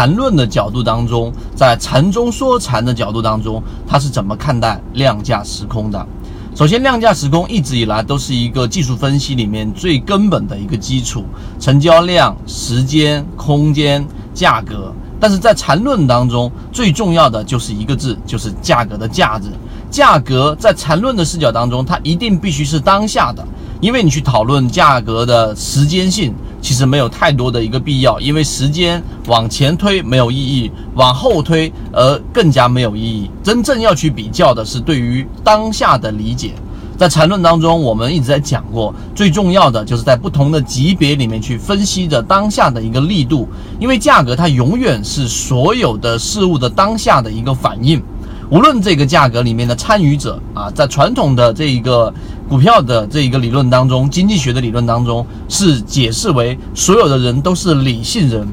缠论的角度当中，在缠中说禅的角度当中，他是怎么看待量价时空的？首先，量价时空一直以来都是一个技术分析里面最根本的一个基础，成交量、时间、空间、价格。但是在缠论当中，最重要的就是一个字，就是价格的价值。价格在缠论的视角当中，它一定必须是当下的，因为你去讨论价格的时间性。其实没有太多的一个必要，因为时间往前推没有意义，往后推而更加没有意义。真正要去比较的是对于当下的理解。在缠论当中，我们一直在讲过，最重要的就是在不同的级别里面去分析着当下的一个力度，因为价格它永远是所有的事物的当下的一个反应。无论这个价格里面的参与者啊，在传统的这一个股票的这一个理论当中，经济学的理论当中是解释为所有的人都是理性人，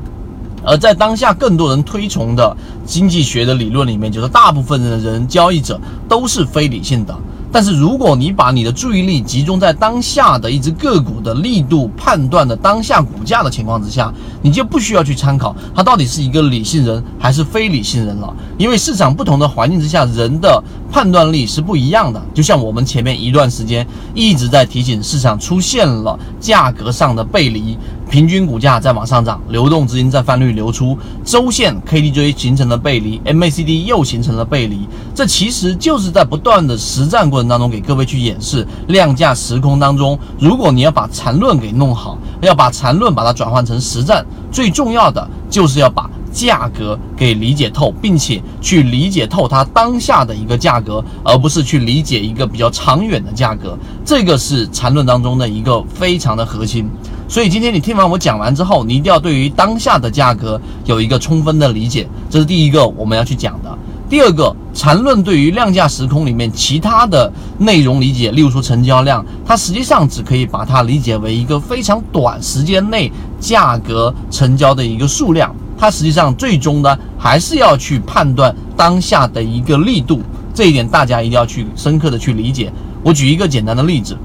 而在当下更多人推崇的经济学的理论里面，就是大部分的人交易者都是非理性的。但是如果你把你的注意力集中在当下的一只个股的力度判断的当下股价的情况之下，你就不需要去参考它到底是一个理性人还是非理性人了，因为市场不同的环境之下，人的判断力是不一样的。就像我们前面一段时间一直在提醒，市场出现了价格上的背离。平均股价在往上涨，流动资金在翻绿流出，周线 KDJ 形成了背离，MACD 又形成了背离，这其实就是在不断的实战过程当中给各位去演示量价时空当中，如果你要把缠论给弄好，要把缠论把它转换成实战，最重要的就是要把价格给理解透，并且去理解透它当下的一个价格，而不是去理解一个比较长远的价格，这个是缠论当中的一个非常的核心。所以今天你听完我讲完之后，你一定要对于当下的价格有一个充分的理解，这是第一个我们要去讲的。第二个，缠论对于量价时空里面其他的内容理解，例如说成交量，它实际上只可以把它理解为一个非常短时间内价格成交的一个数量，它实际上最终呢还是要去判断当下的一个力度，这一点大家一定要去深刻的去理解。我举一个简单的例子，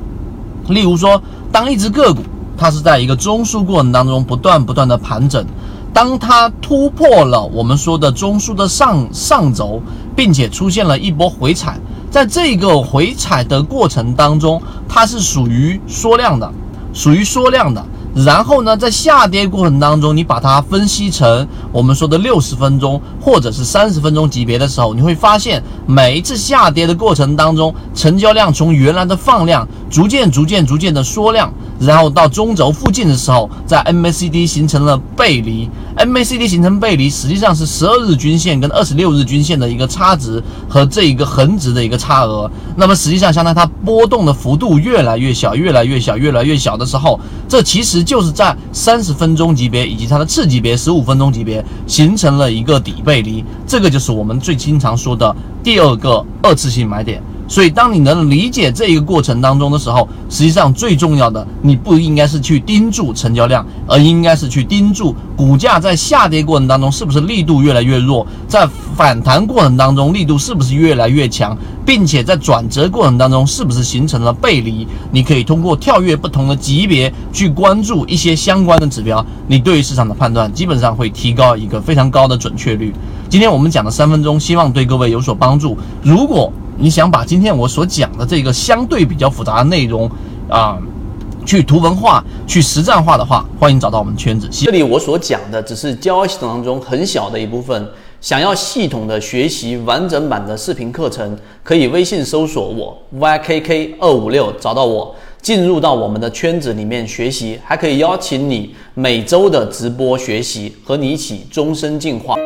例如说，当一只个股。它是在一个中枢过程当中不断不断的盘整，当它突破了我们说的中枢的上上轴，并且出现了一波回踩，在这个回踩的过程当中，它是属于缩量的，属于缩量的。然后呢，在下跌过程当中，你把它分析成我们说的六十分钟或者是三十分钟级别的时候，你会发现每一次下跌的过程当中，成交量从原来的放量逐渐、逐渐、逐渐的缩量，然后到中轴附近的时候，在 MACD 形成了背离。MACD 形成背离，实际上是十二日均线跟二十六日均线的一个差值和这一个横值的一个差额。那么实际上，相当于它波动的幅度越来越小、越来越小、越来越小的时候，这其实就是在三十分钟级别以及它的次级别十五分钟级别形成了一个底背离。这个就是我们最经常说的第二个二次性买点。所以，当你能理解这一个过程当中的时候，实际上最重要的，你不应该是去盯住成交量，而应该是去盯住股价在下跌过程当中是不是力度越来越弱，在反弹过程当中力度是不是越来越强，并且在转折过程当中是不是形成了背离。你可以通过跳跃不同的级别去关注一些相关的指标，你对于市场的判断基本上会提高一个非常高的准确率。今天我们讲的三分钟，希望对各位有所帮助。如果你想把今天我所讲的这个相对比较复杂的内容，啊，去图文化、去实战化的话，欢迎找到我们圈子。这里我所讲的只是交易系统当中很小的一部分。想要系统的学习完整版的视频课程，可以微信搜索我 ykk 二五六，找到我，进入到我们的圈子里面学习，还可以邀请你每周的直播学习，和你一起终身进化。